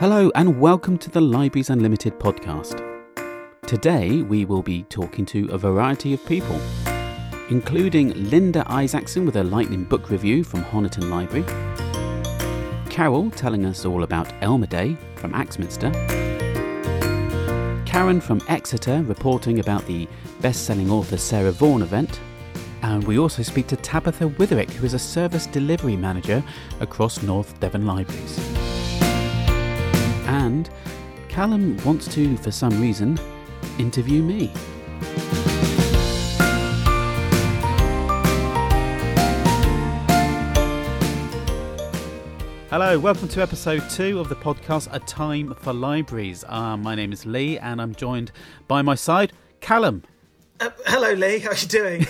Hello, and welcome to the Libraries Unlimited podcast. Today, we will be talking to a variety of people, including Linda Isaacson with a lightning book review from Honiton Library, Carol telling us all about Elmer Day from Axminster, Karen from Exeter reporting about the best selling author Sarah Vaughan event, and we also speak to Tabitha Witherick, who is a service delivery manager across North Devon Libraries. And Callum wants to, for some reason, interview me. Hello, welcome to episode two of the podcast A Time for Libraries. Uh, my name is Lee, and I'm joined by my side, Callum. Uh, hello, Lee. How are you doing?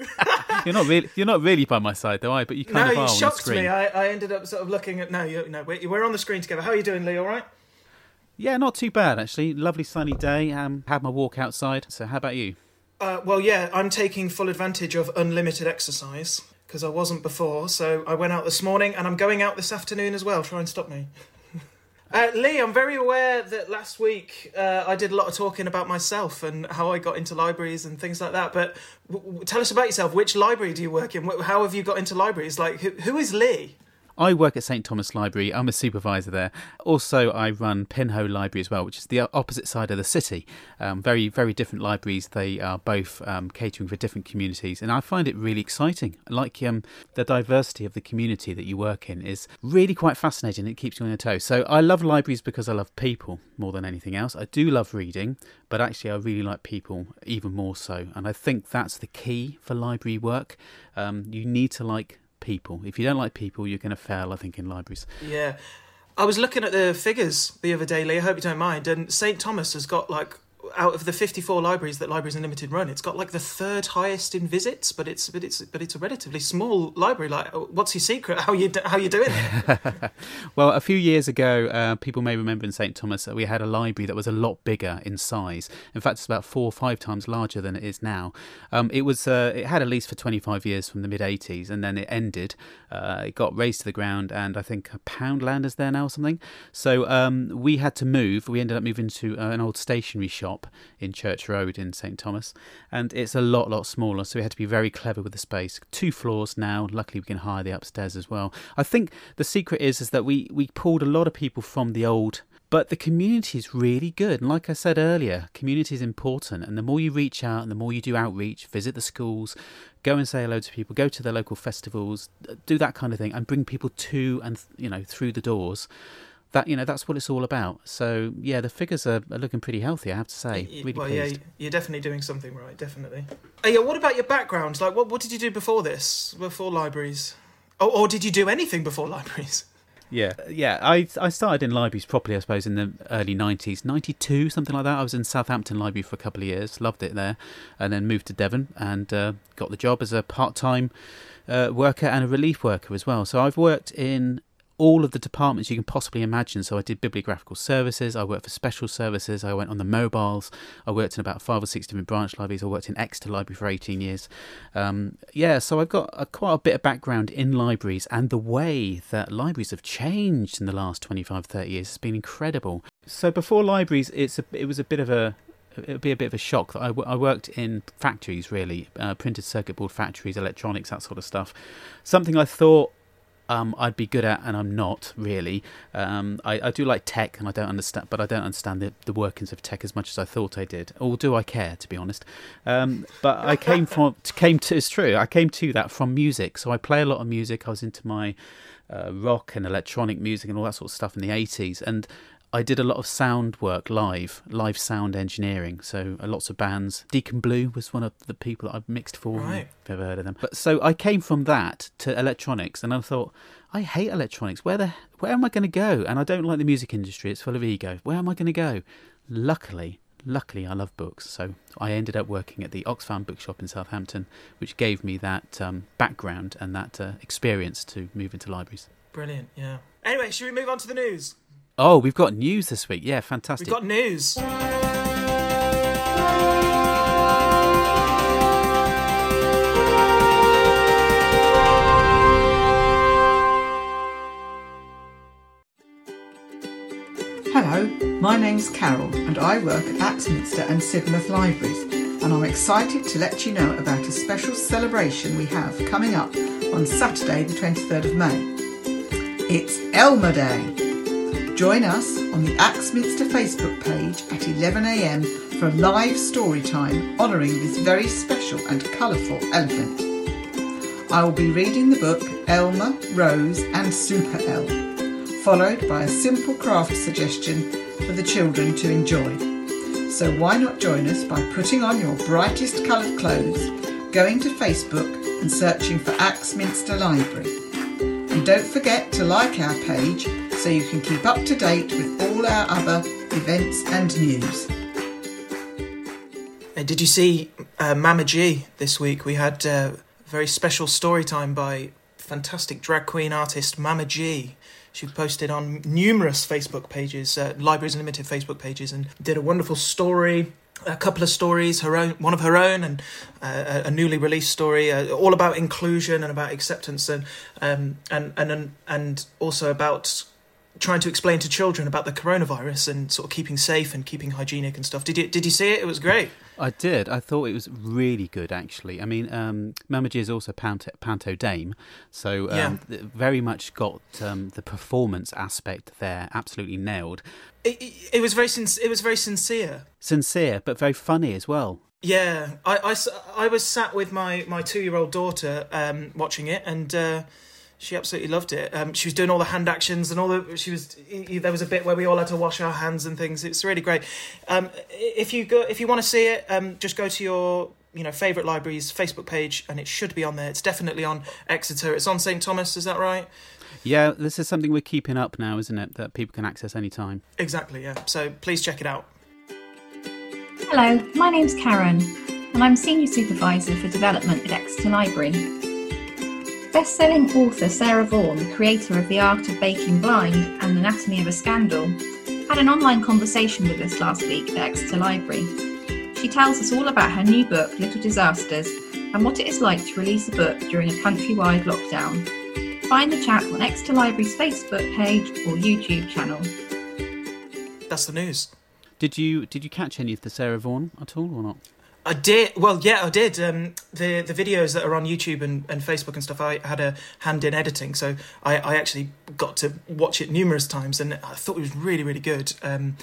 you're not really you're not really by my side though, I. But you kind no, of are you on shocked the screen. me. I, I ended up sort of looking at no, you, no, we're, we're on the screen together. How are you doing, Lee? All right? Yeah, not too bad actually. Lovely sunny day. Um, had my walk outside. So how about you? Uh, well, yeah, I'm taking full advantage of unlimited exercise because I wasn't before. So I went out this morning, and I'm going out this afternoon as well. Try and stop me. Uh, Lee, I'm very aware that last week uh, I did a lot of talking about myself and how I got into libraries and things like that. But w- w- tell us about yourself. Which library do you work in? How have you got into libraries? Like, who, who is Lee? I work at St Thomas Library. I'm a supervisor there. Also, I run Pinhoe Library as well, which is the opposite side of the city. Um, very, very different libraries. They are both um, catering for different communities, and I find it really exciting. Like um, the diversity of the community that you work in is really quite fascinating. It keeps you on your toes. So I love libraries because I love people more than anything else. I do love reading, but actually, I really like people even more so. And I think that's the key for library work. Um, you need to like people. If you don't like people, you're going to fail, I think, in libraries. Yeah. I was looking at the figures the other day, Lee. I hope you don't mind. And St. Thomas has got like out of the 54 libraries that Libraries Unlimited run, it's got like the third highest in visits, but it's but it's but it's a relatively small library. Like, what's your secret? How you how you doing well, a few years ago, uh, people may remember in St Thomas we had a library that was a lot bigger in size. In fact, it's about four or five times larger than it is now. Um, it was uh, it had a lease for 25 years from the mid 80s, and then it ended. Uh, it got razed to the ground, and I think Poundland is there now or something. So um, we had to move. We ended up moving to uh, an old stationery shop in Church Road in St Thomas, and it's a lot, lot smaller. So we had to be very clever with the space. Two floors now. Luckily, we can hire the upstairs as well. I think the secret is is that we we pulled a lot of people from the old. But the community is really good. And like I said earlier, community is important. And the more you reach out and the more you do outreach, visit the schools, go and say hello to people, go to the local festivals, do that kind of thing, and bring people to and, you know, through the doors that you know that's what it's all about. So yeah, the figures are, are looking pretty healthy. I have to say. Really well, pleased. yeah, you're definitely doing something right. Definitely. Oh, yeah. What about your background? Like, what what did you do before this? Before libraries? Oh, or did you do anything before libraries? Yeah, yeah. I I started in libraries properly, I suppose, in the early nineties, ninety two, something like that. I was in Southampton Library for a couple of years, loved it there, and then moved to Devon and uh, got the job as a part time uh, worker and a relief worker as well. So I've worked in all of the departments you can possibly imagine. So I did bibliographical services, I worked for special services, I went on the mobiles, I worked in about five or six different branch libraries, I worked in Exeter Library for 18 years. Um, yeah, so I've got a, quite a bit of background in libraries and the way that libraries have changed in the last 25, 30 years has been incredible. So before libraries, it's a, it was a bit of a it would be a bit of a shock that I, w- I worked in factories really uh, printed circuit board factories electronics that sort of stuff something i thought um, I'd be good at, and I'm not really. Um, I, I, do like tech, and I don't understand, but I don't understand the, the, workings of tech as much as I thought I did. Or do I care, to be honest? Um, but I came from came to it's true. I came to that from music, so I play a lot of music. I was into my uh, rock and electronic music and all that sort of stuff in the 80s, and I did a lot of sound work live, live sound engineering. So uh, lots of bands. Deacon Blue was one of the people that I've mixed for. Right. If you've ever heard of them. But so I came from that to electronics, and I thought, I hate electronics. Where the where am I going to go? And I don't like the music industry. It's full of ego. Where am I going to go? Luckily, luckily, I love books. So I ended up working at the Oxfam Bookshop in Southampton, which gave me that um, background and that uh, experience to move into libraries. Brilliant. Yeah. Anyway, should we move on to the news? Oh, we've got news this week. Yeah, fantastic. We've got news. Hello, my name's Carol and I work at Axminster and Sidmouth Libraries and I'm excited to let you know about a special celebration we have coming up on Saturday the 23rd of May. It's Elmer Day. Join us on the Axminster Facebook page at 11am for a live story time honouring this very special and colourful elephant. I will be reading the book Elmer, Rose and Super El, followed by a simple craft suggestion for the children to enjoy. So why not join us by putting on your brightest coloured clothes, going to Facebook and searching for Axminster Library. And don't forget to like our page so you can keep up to date with all our other events and news. Uh, did you see uh, Mama G this week? We had uh, a very special story time by fantastic drag queen artist Mama G. She posted on numerous Facebook pages, uh, Libraries Unlimited Facebook pages, and did a wonderful story a couple of stories, her own, one of her own, and uh, a newly released story, uh, all about inclusion and about acceptance, and um, and and and also about trying to explain to children about the coronavirus and sort of keeping safe and keeping hygienic and stuff. Did you did you see it? It was great. I did. I thought it was really good, actually. I mean, um, is also Panto, Panto Dame, so um, yeah. very much got um, the performance aspect there absolutely nailed. It, it, it was very sin- it was very sincere, sincere, but very funny as well. Yeah, I, I, I was sat with my, my two year old daughter um, watching it, and uh, she absolutely loved it. Um, she was doing all the hand actions and all the. She was. There was a bit where we all had to wash our hands and things. It's really great. Um, if you go, if you want to see it, um, just go to your you know favorite library's Facebook page, and it should be on there. It's definitely on Exeter. It's on St Thomas. Is that right? Yeah, this is something we're keeping up now, isn't it? That people can access anytime. Exactly. Yeah. So please check it out. Hello, my name's Karen, and I'm Senior Supervisor for Development at Exeter Library. Best-selling author Sarah Vaughan, creator of The Art of Baking Blind and Anatomy of a Scandal, had an online conversation with us last week at Exeter Library. She tells us all about her new book, Little Disasters, and what it is like to release a book during a countrywide lockdown. Find the chat on Exeter Library's Facebook page or YouTube channel. That's the news. Did you did you catch any of the Sarah Vaughan at all or not? I did. Well, yeah, I did. Um, the the videos that are on YouTube and, and Facebook and stuff, I had a hand in editing, so I, I actually got to watch it numerous times, and I thought it was really, really good. Um,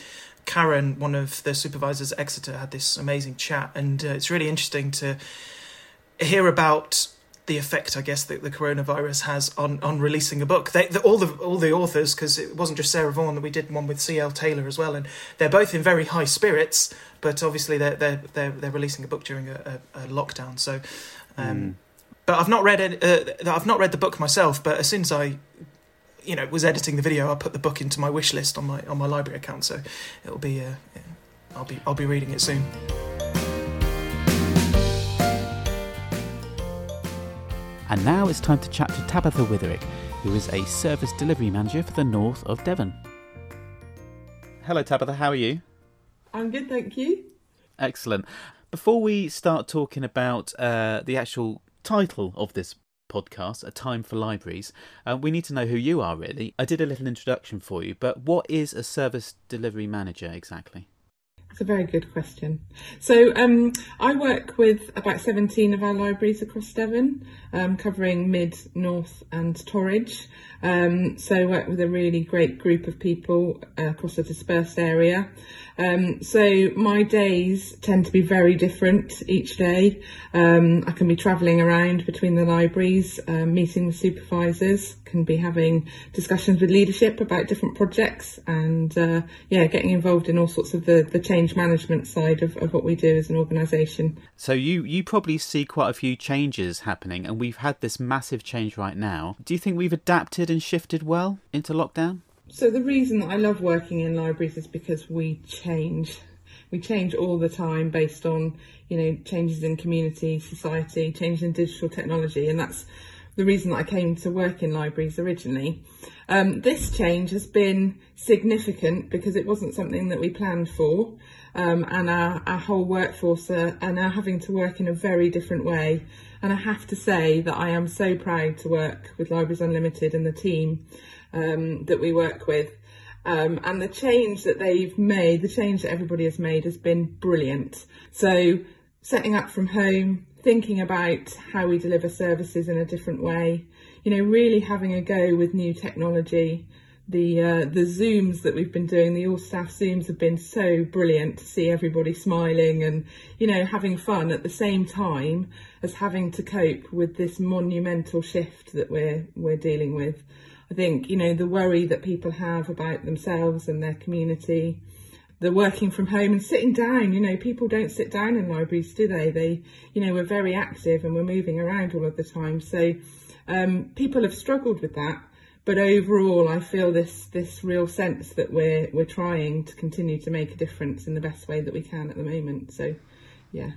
Karen, one of the supervisors at Exeter, had this amazing chat, and uh, it's really interesting to hear about the effect, I guess, that the coronavirus has on, on releasing a book. They, the, all the all the authors, because it wasn't just Sarah Vaughan, that we did one with C.L. Taylor as well, and they're both in very high spirits. But obviously, they're they're they're, they're releasing a book during a, a, a lockdown. So, um, mm. but I've not read it. Uh, I've not read the book myself. But as soon as I, you know, was editing the video, I put the book into my wish list on my on my library account. So it'll be. Uh, I'll be I'll be reading it soon. And now it's time to chat to Tabitha Witherick, who is a service delivery manager for the north of Devon. Hello, Tabitha, how are you? I'm good, thank you. Excellent. Before we start talking about uh, the actual title of this podcast, A Time for Libraries, uh, we need to know who you are, really. I did a little introduction for you, but what is a service delivery manager exactly? It's a very good question. So um, I work with about 17 of our libraries across Devon, um, covering Mid, North and Torridge. Um, so I work with a really great group of people uh, across a dispersed area. Um, so my days tend to be very different each day. Um, I can be travelling around between the libraries, um, meeting with supervisors, can be having discussions with leadership about different projects, and uh, yeah, getting involved in all sorts of the, the change management side of, of what we do as an organisation. So you you probably see quite a few changes happening, and we've had this massive change right now. Do you think we've adapted and shifted well into lockdown? So the reason that I love working in libraries is because we change. We change all the time based on, you know, changes in community, society, changes in digital technology, and that's the reason that I came to work in libraries originally. Um, this change has been significant because it wasn't something that we planned for, um, and our, our whole workforce are, are now having to work in a very different way. And I have to say that I am so proud to work with Libraries Unlimited and the team um, that we work with. Um, and the change that they've made, the change that everybody has made, has been brilliant. So, setting up from home, thinking about how we deliver services in a different way, you know, really having a go with new technology. The uh, the zooms that we've been doing, the all staff zooms have been so brilliant to see everybody smiling and you know having fun at the same time as having to cope with this monumental shift that we're we're dealing with. I think you know the worry that people have about themselves and their community, the working from home and sitting down. You know, people don't sit down in libraries, do they? They, you know, we're very active and we're moving around all of the time. So um, people have struggled with that, but overall, I feel this this real sense that we're we're trying to continue to make a difference in the best way that we can at the moment. So, yeah.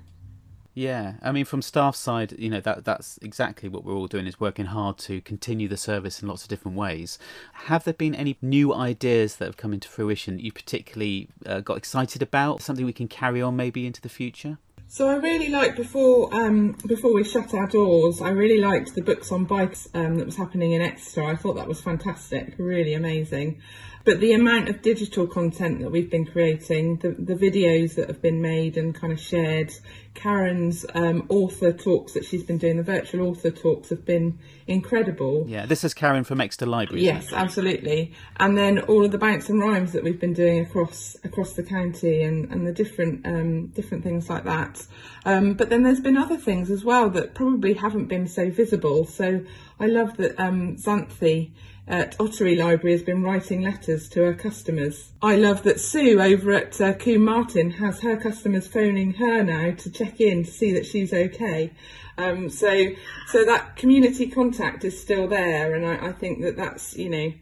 Yeah, I mean, from staff side, you know that that's exactly what we're all doing is working hard to continue the service in lots of different ways. Have there been any new ideas that have come into fruition that you particularly uh, got excited about? Something we can carry on maybe into the future? So I really liked before um, before we shut our doors. I really liked the books on bikes um, that was happening in Exeter. I thought that was fantastic, really amazing. But the amount of digital content that we've been creating, the, the videos that have been made and kind of shared, Karen's um, author talks that she's been doing, the virtual author talks have been incredible. Yeah, this is Karen from Exeter Library. Yes, absolutely. And then all of the bounce and rhymes that we've been doing across across the county and, and the different um, different things like that. Um, but then there's been other things as well that probably haven't been so visible. So I love that um, Xanthi at Ottery Library has been writing letters to her customers. I love that Sue over at uh, Combe Martin has her customers phoning her now to check in to see that she's okay. Um, so, so that community contact is still there, and I, I think that that's you know,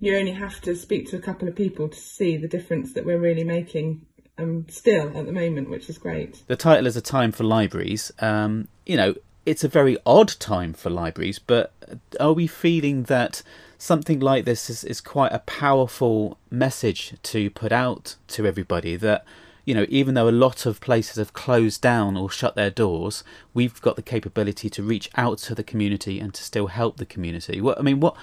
you only have to speak to a couple of people to see the difference that we're really making um, still at the moment, which is great. The title is a time for libraries. Um, you know, it's a very odd time for libraries, but are we feeling that something like this is, is quite a powerful message to put out to everybody that you know even though a lot of places have closed down or shut their doors we've got the capability to reach out to the community and to still help the community. What i mean what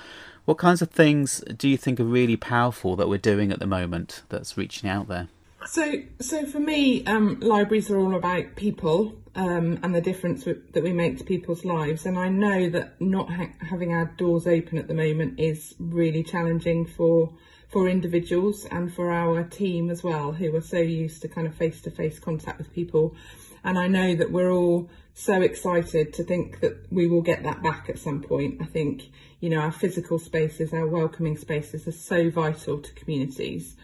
what kinds of things do you think are really powerful that we're doing at the moment that's reaching out there so, so for me, um, libraries are all about people um, and the difference that we make to people's lives. And I know that not ha- having our doors open at the moment is really challenging for for individuals and for our team as well, who are so used to kind of face to face contact with people. And I know that we're all so excited to think that we will get that back at some point. I think, you know, our physical spaces, our welcoming spaces are so vital to communities.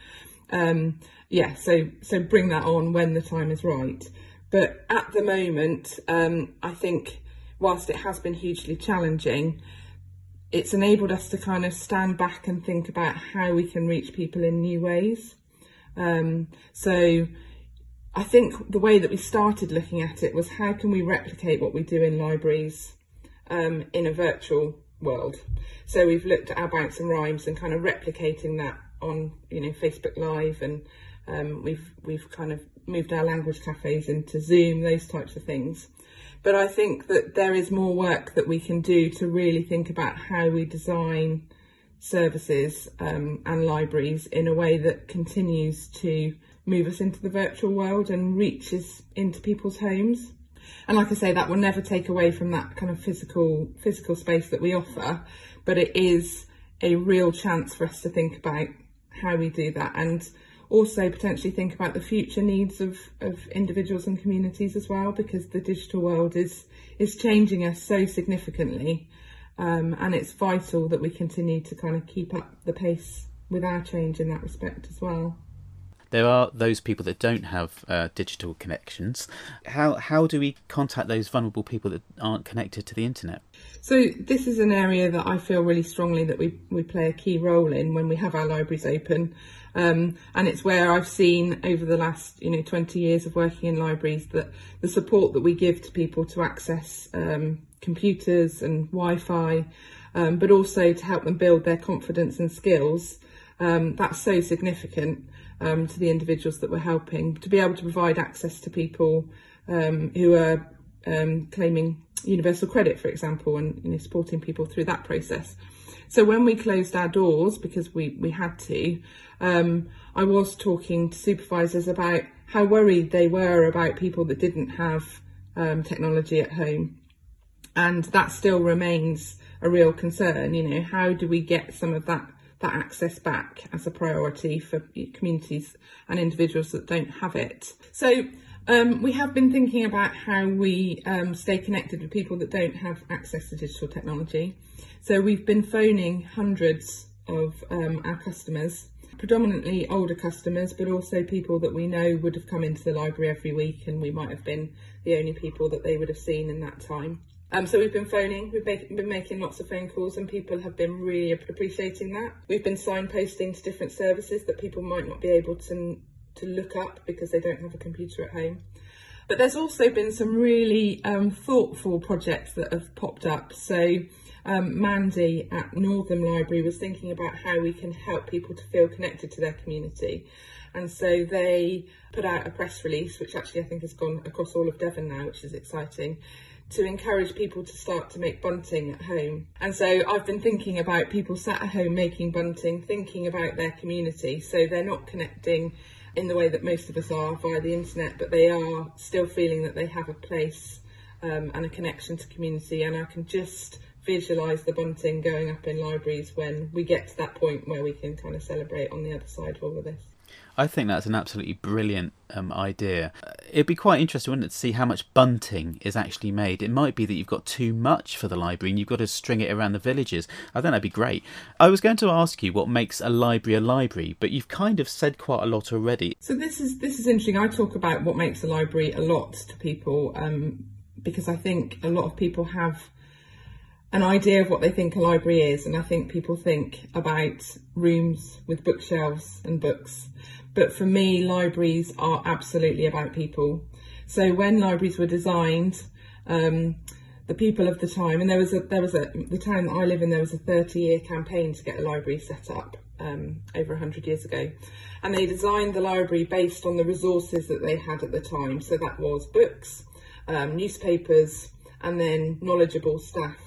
Um, yeah, so so bring that on when the time is right. But at the moment, um, I think whilst it has been hugely challenging, it's enabled us to kind of stand back and think about how we can reach people in new ways. Um, so I think the way that we started looking at it was how can we replicate what we do in libraries um, in a virtual world. So we've looked at our bounce and rhymes and kind of replicating that on you know Facebook Live and um, we've we've kind of moved our language cafes into Zoom, those types of things. But I think that there is more work that we can do to really think about how we design services um, and libraries in a way that continues to move us into the virtual world and reaches into people's homes. And like I say, that will never take away from that kind of physical physical space that we offer, but it is a real chance for us to think about how we do that and also potentially think about the future needs of, of individuals and communities as well because the digital world is is changing us so significantly um, and it's vital that we continue to kind of keep up the pace with our change in that respect as well there are those people that don't have uh, digital connections. How how do we contact those vulnerable people that aren't connected to the internet? So this is an area that I feel really strongly that we we play a key role in when we have our libraries open. Um, and it's where I've seen over the last you know 20 years of working in libraries that the support that we give to people to access um, computers and Wi-Fi, um, but also to help them build their confidence and skills. Um, that's so significant um, to the individuals that we're helping to be able to provide access to people um, who are claiming universal credit, for example, and you know, supporting people through that process. So when we closed our doors, because we, we had to, um, I was talking to supervisors about how worried they were about people that didn't have um, technology at home. And that still remains a real concern. You know, how do we get some of that that access back as a priority for communities and individuals that don't have it? So um, we have been thinking about how we um, stay connected with people that don't have access to digital technology. So we've been phoning hundreds of um, our customers, predominantly older customers, but also people that we know would have come into the library every week and we might have been the only people that they would have seen in that time. Um, so we've been phoning, we've been making lots of phone calls, and people have been really appreciating that. We've been signposting to different services that people might not be able to to look up because they don't have a computer at home. But there's also been some really um, thoughtful projects that have popped up. So um, Mandy at Northam Library was thinking about how we can help people to feel connected to their community. And so they put out a press release, which actually I think has gone across all of Devon now, which is exciting, to encourage people to start to make bunting at home. And so I've been thinking about people sat at home making bunting, thinking about their community. So they're not connecting in the way that most of us are via the internet, but they are still feeling that they have a place um, and a connection to community. And I can just visualise the bunting going up in libraries when we get to that point where we can kind of celebrate on the other side of all of this. I think that's an absolutely brilliant um, idea. It'd be quite interesting, wouldn't it, to see how much bunting is actually made. It might be that you've got too much for the library and you've got to string it around the villages. I think that'd be great. I was going to ask you what makes a library a library, but you've kind of said quite a lot already. So this is this is interesting. I talk about what makes a library a lot to people um, because I think a lot of people have an idea of what they think a library is, and I think people think about rooms with bookshelves and books. But for me, libraries are absolutely about people. So when libraries were designed, um, the people of the time, and there was a there was a the town that I live in, there was a 30 year campaign to get a library set up um, over 100 years ago, and they designed the library based on the resources that they had at the time. So that was books, um, newspapers, and then knowledgeable staff.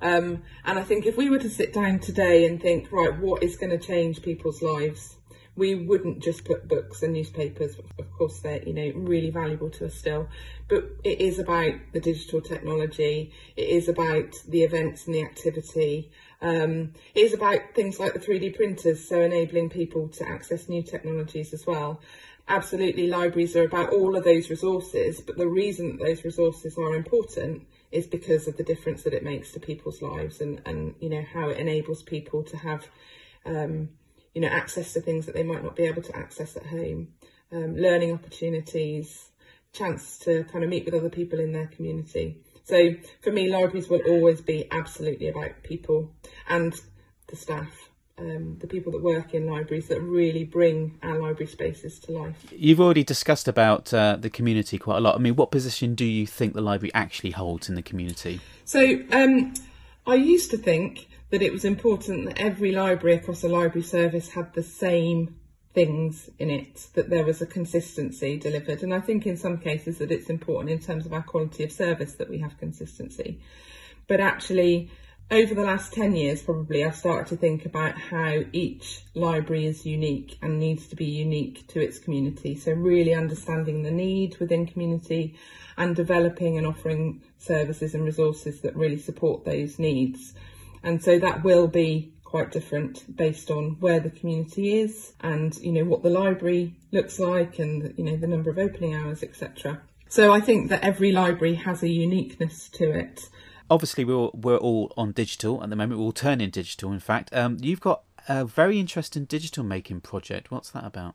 Um, and I think if we were to sit down today and think, right, what is going to change people's lives? We wouldn't just put books and newspapers. Of course, they're you know really valuable to us still, but it is about the digital technology. It is about the events and the activity. Um, it is about things like the 3D printers, so enabling people to access new technologies as well. Absolutely, libraries are about all of those resources, but the reason that those resources are important is because of the difference that it makes to people's lives and, and you know how it enables people to have um, you know, access to things that they might not be able to access at home, um, learning opportunities, chance to kind of meet with other people in their community. So for me, libraries will always be absolutely about people and the staff. Um, the people that work in libraries that really bring our library spaces to life. You've already discussed about uh, the community quite a lot. I mean, what position do you think the library actually holds in the community? So, um, I used to think that it was important that every library across the library service had the same things in it, that there was a consistency delivered. And I think in some cases that it's important in terms of our quality of service that we have consistency. But actually, over the last 10 years, probably, I've started to think about how each library is unique and needs to be unique to its community. So, really understanding the need within community and developing and offering services and resources that really support those needs. And so that will be quite different based on where the community is and you know what the library looks like and you know the number of opening hours etc so i think that every library has a uniqueness to it. Obviously we're, we're all on digital at the moment. We're all turning digital in fact. Um, you've got a very interesting digital making project. What's that about?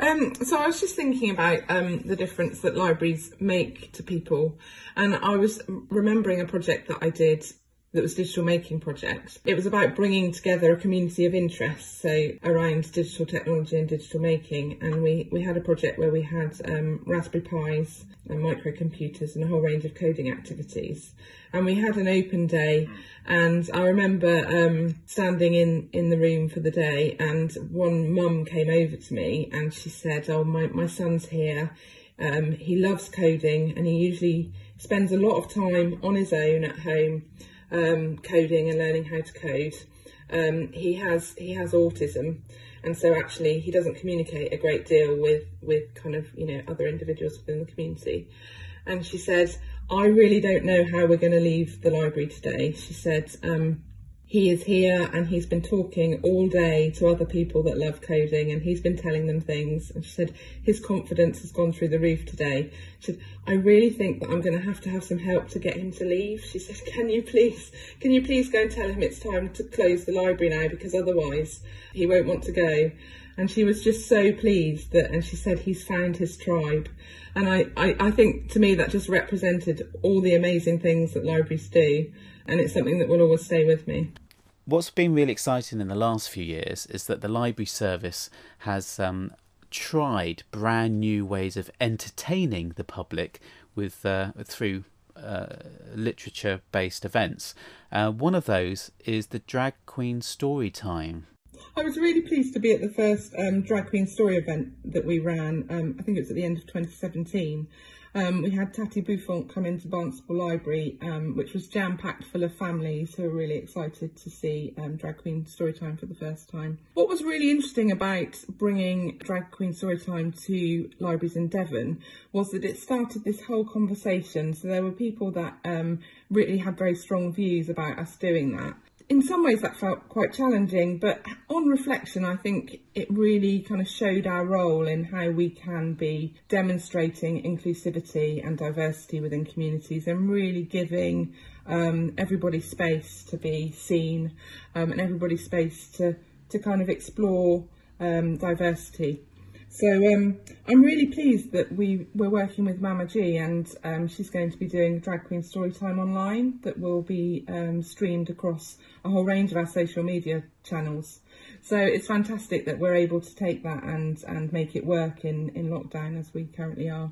Um, so I was just thinking about um, the difference that libraries make to people, and I was remembering a project that I did that was digital making project. It was about bringing together a community of interest, so around digital technology and digital making. And we, we had a project where we had um, Raspberry Pis and microcomputers and a whole range of coding activities. And we had an open day, and I remember um, standing in, in the room for the day, and one mum came over to me and she said, "Oh, my my son's here. Um, he loves coding, and he usually spends a lot of time on his own at home." Um, coding and learning how to code. um, he has he has autism, and so actually he doesn't communicate a great deal with with kind of you know other individuals within the community. And she said, I really don't know how we're going to leave the library today. She said. Um, he is here and he's been talking all day to other people that love coding and he's been telling them things. And she said his confidence has gone through the roof today. She said, I really think that I'm going to have to have some help to get him to leave. She said, Can you please, can you please go and tell him it's time to close the library now because otherwise he won't want to go. And she was just so pleased that, and she said he's found his tribe. And I, I, I think to me that just represented all the amazing things that libraries do. And it's something that will always stay with me. What's been really exciting in the last few years is that the library service has um, tried brand new ways of entertaining the public with uh, through uh, literature-based events. Uh, one of those is the Drag Queen Story Time. I was really pleased to be at the first um, Drag Queen Story event that we ran. Um, I think it was at the end of 2017. Um, we had Tati Buffon come into Barnstaple Library, um, which was jam-packed full of families who were really excited to see um, Drag Queen Storytime for the first time. What was really interesting about bringing Drag Queen Storytime to libraries in Devon was that it started this whole conversation. So there were people that um, really had very strong views about us doing that in some ways that felt quite challenging, but on reflection, I think it really kind of showed our role in how we can be demonstrating inclusivity and diversity within communities and really giving um, everybody space to be seen um, and everybody space to, to kind of explore um, diversity. So um, I'm really pleased that we we're working with Mama G, and um, she's going to be doing Drag Queen Storytime online that will be um, streamed across a whole range of our social media channels. So it's fantastic that we're able to take that and and make it work in in lockdown as we currently are.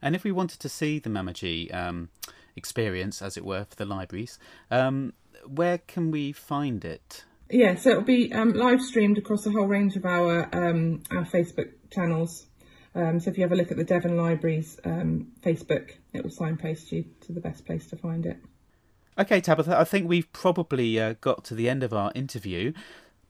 And if we wanted to see the Mama G um, experience, as it were, for the libraries, um, where can we find it? Yeah, so it'll be um, live streamed across a whole range of our um, our Facebook channels. Um, so if you have a look at the Devon Libraries um, Facebook, it will signpost you to the best place to find it. Okay, Tabitha, I think we've probably uh, got to the end of our interview.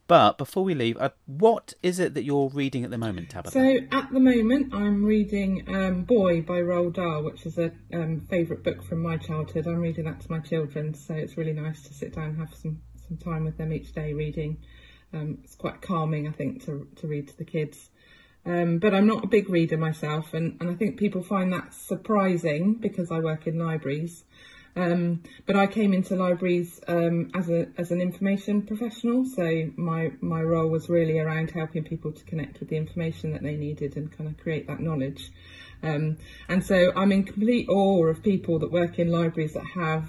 But before we leave, uh, what is it that you're reading at the moment, Tabitha? So at the moment, I'm reading um, Boy by Roald Dahl, which is a um, favourite book from my childhood. I'm reading that to my children, so it's really nice to sit down and have some some time with them each day reading. Um, it's quite calming, I think, to, to read to the kids. Um, but I'm not a big reader myself, and, and I think people find that surprising because I work in libraries. Um, but I came into libraries um, as a as an information professional, so my my role was really around helping people to connect with the information that they needed and kind of create that knowledge. Um, and so I'm in complete awe of people that work in libraries that have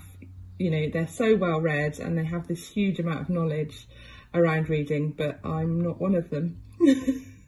you know, they're so well read and they have this huge amount of knowledge around reading, but I'm not one of them.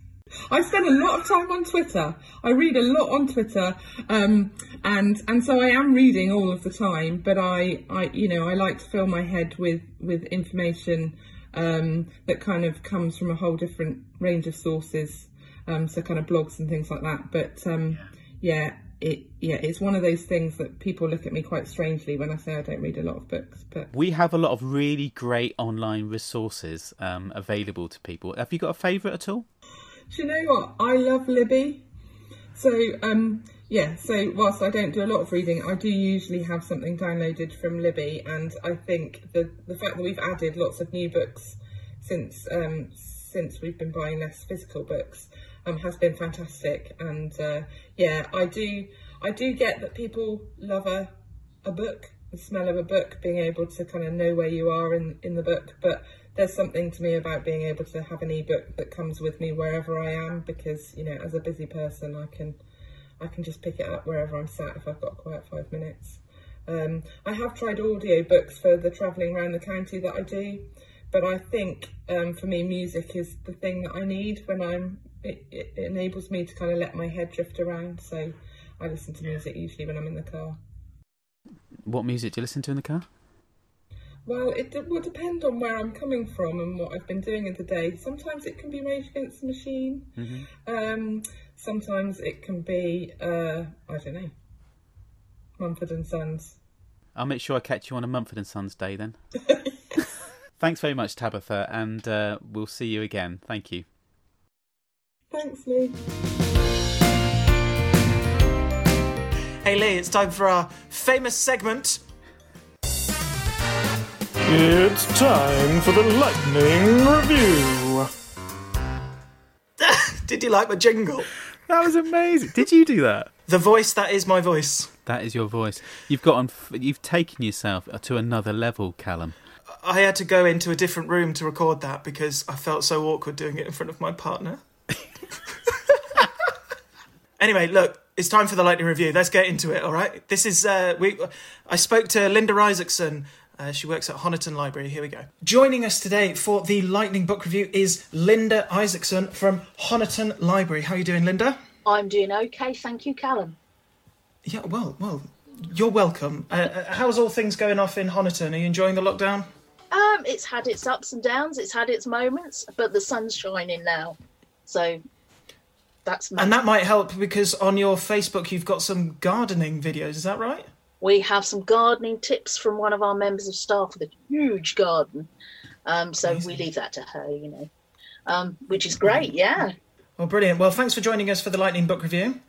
I spend a lot of time on Twitter. I read a lot on Twitter, um, and and so I am reading all of the time. But I, I you know, I like to fill my head with with information um, that kind of comes from a whole different range of sources. Um, so kind of blogs and things like that. But um, yeah, it yeah it's one of those things that people look at me quite strangely when I say I don't read a lot of books. But we have a lot of really great online resources um, available to people. Have you got a favourite at all? Do you know what? I love Libby. So um, yeah, so whilst I don't do a lot of reading, I do usually have something downloaded from Libby, and I think the the fact that we've added lots of new books since um, since we've been buying less physical books um, has been fantastic. And uh, yeah, I do I do get that people love a a book, the smell of a book, being able to kind of know where you are in in the book, but there's something to me about being able to have an ebook that comes with me wherever I am because you know as a busy person I can I can just pick it up wherever I'm sat if I've got quiet five minutes. Um, I have tried audio books for the travelling around the county that I do, but I think um, for me music is the thing that I need when I'm it, it enables me to kind of let my head drift around. So I listen to music usually when I'm in the car. What music do you listen to in the car? Well, it will depend on where I'm coming from and what I've been doing in the day. Sometimes it can be Rage Against the Machine. Mm-hmm. Um, sometimes it can be, uh, I don't know, Mumford and Sons. I'll make sure I catch you on a Mumford and Sons day then. Thanks very much, Tabitha, and uh, we'll see you again. Thank you. Thanks, Lee. Hey Lee, it's time for our famous segment. It's time for the lightning review. Did you like my jingle? That was amazing. Did you do that? The voice that is my voice. That is your voice. You've got on. You've taken yourself to another level, Callum. I had to go into a different room to record that because I felt so awkward doing it in front of my partner. anyway, look, it's time for the lightning review. Let's get into it. All right. This is uh, we. I spoke to Linda Isaacson. Uh, she works at Honiton Library. Here we go. Joining us today for the lightning book review is Linda Isaacson from Honiton Library. How are you doing, Linda? I'm doing okay, thank you, Callum. Yeah. Well, well. You're welcome. Uh, uh, how's all things going off in Honiton? Are you enjoying the lockdown? Um, it's had its ups and downs, it's had its moments, but the sun's shining now, so that's And that might help because on your Facebook you've got some gardening videos. Is that right? We have some gardening tips from one of our members of staff with a huge garden. Um, so we leave that to her, you know, um, which is great. Yeah. Well, brilliant. Well, thanks for joining us for the Lightning Book Review.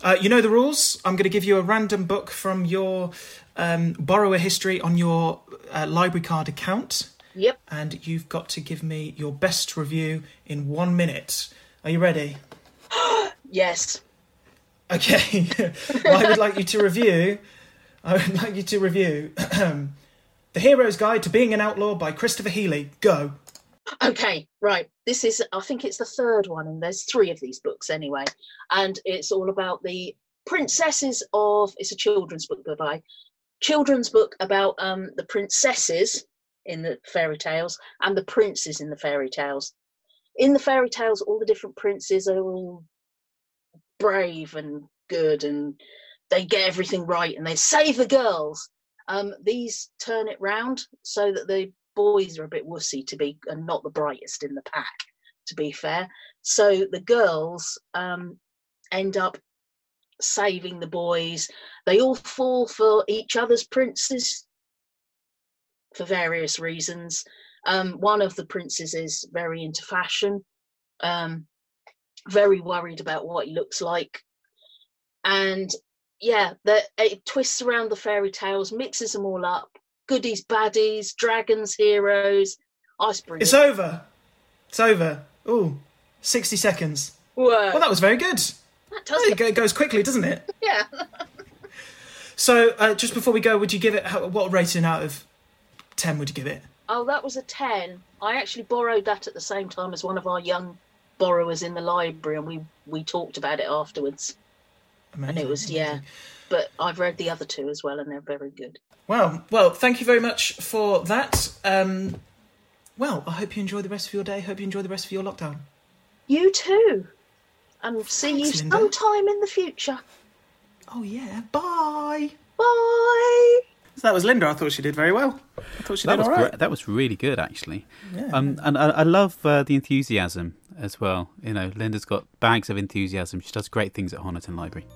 Uh, you know the rules. I'm going to give you a random book from your um, borrower history on your uh, library card account, Yep. and you've got to give me your best review in one minute. Are you ready? Yes. Okay. well, I would like you to review. I would like you to review The Hero's Guide to Being an Outlaw by Christopher Healy. Go. Okay, right. This is, I think it's the third one, and there's three of these books anyway. And it's all about the princesses of, it's a children's book by, children's book about um, the princesses in the fairy tales and the princes in the fairy tales. In the fairy tales, all the different princes are all brave and good and they get everything right and they save the girls. Um, these turn it round so that the boys are a bit wussy to be and not the brightest in the pack, to be fair. So the girls um, end up saving the boys. They all fall for each other's princes for various reasons. Um, one of the princes is very into fashion, um, very worried about what he looks like. And yeah, that it twists around the fairy tales, mixes them all up. Goodies, baddies, dragons, heroes. Ice It's over. It's over. Ooh, 60 seconds. Whoa, Well, that was very good. that does It go- goes quickly, doesn't it? yeah. So, uh, just before we go, would you give it how, what rating out of ten would you give it? Oh, that was a 10. I actually borrowed that at the same time as one of our young borrowers in the library, and we, we talked about it afterwards. And it was, yeah. But I've read the other two as well, and they're very good. Well, well, thank you very much for that. Um, well, I hope you enjoy the rest of your day. Hope you enjoy the rest of your lockdown. You too. And see Thanks, you Linda. sometime in the future. Oh yeah, bye. Bye. So that was Linda. I thought she did very well. I thought she That did was all right. gre- that was really good, actually. Yeah. Um, and I, I love uh, the enthusiasm as well. You know, Linda's got bags of enthusiasm. She does great things at Honiton Library.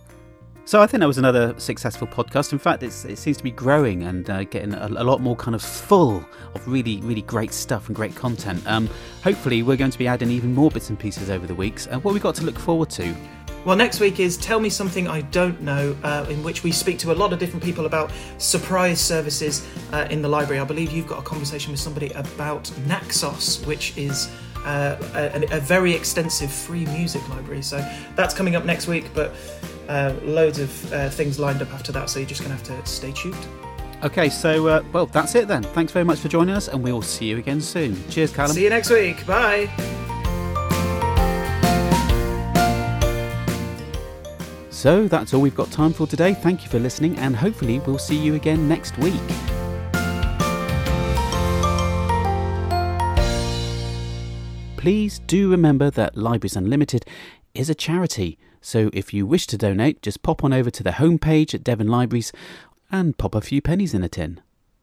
So I think that was another successful podcast. In fact, it's, it seems to be growing and uh, getting a, a lot more kind of full of really, really great stuff and great content. Um, hopefully, we're going to be adding even more bits and pieces over the weeks. And what we got to look forward to? Well, next week is Tell Me Something I Don't Know, uh, in which we speak to a lot of different people about surprise services uh, in the library. I believe you've got a conversation with somebody about Naxos, which is uh, a, a very extensive free music library. So that's coming up next week, but uh, loads of uh, things lined up after that, so you're just going to have to stay tuned. Okay, so, uh, well, that's it then. Thanks very much for joining us, and we will see you again soon. Cheers, Callum. See you next week. Bye. So that's all we've got time for today. Thank you for listening, and hopefully, we'll see you again next week. Please do remember that Libraries Unlimited is a charity, so if you wish to donate, just pop on over to the homepage at Devon Libraries and pop a few pennies in a tin.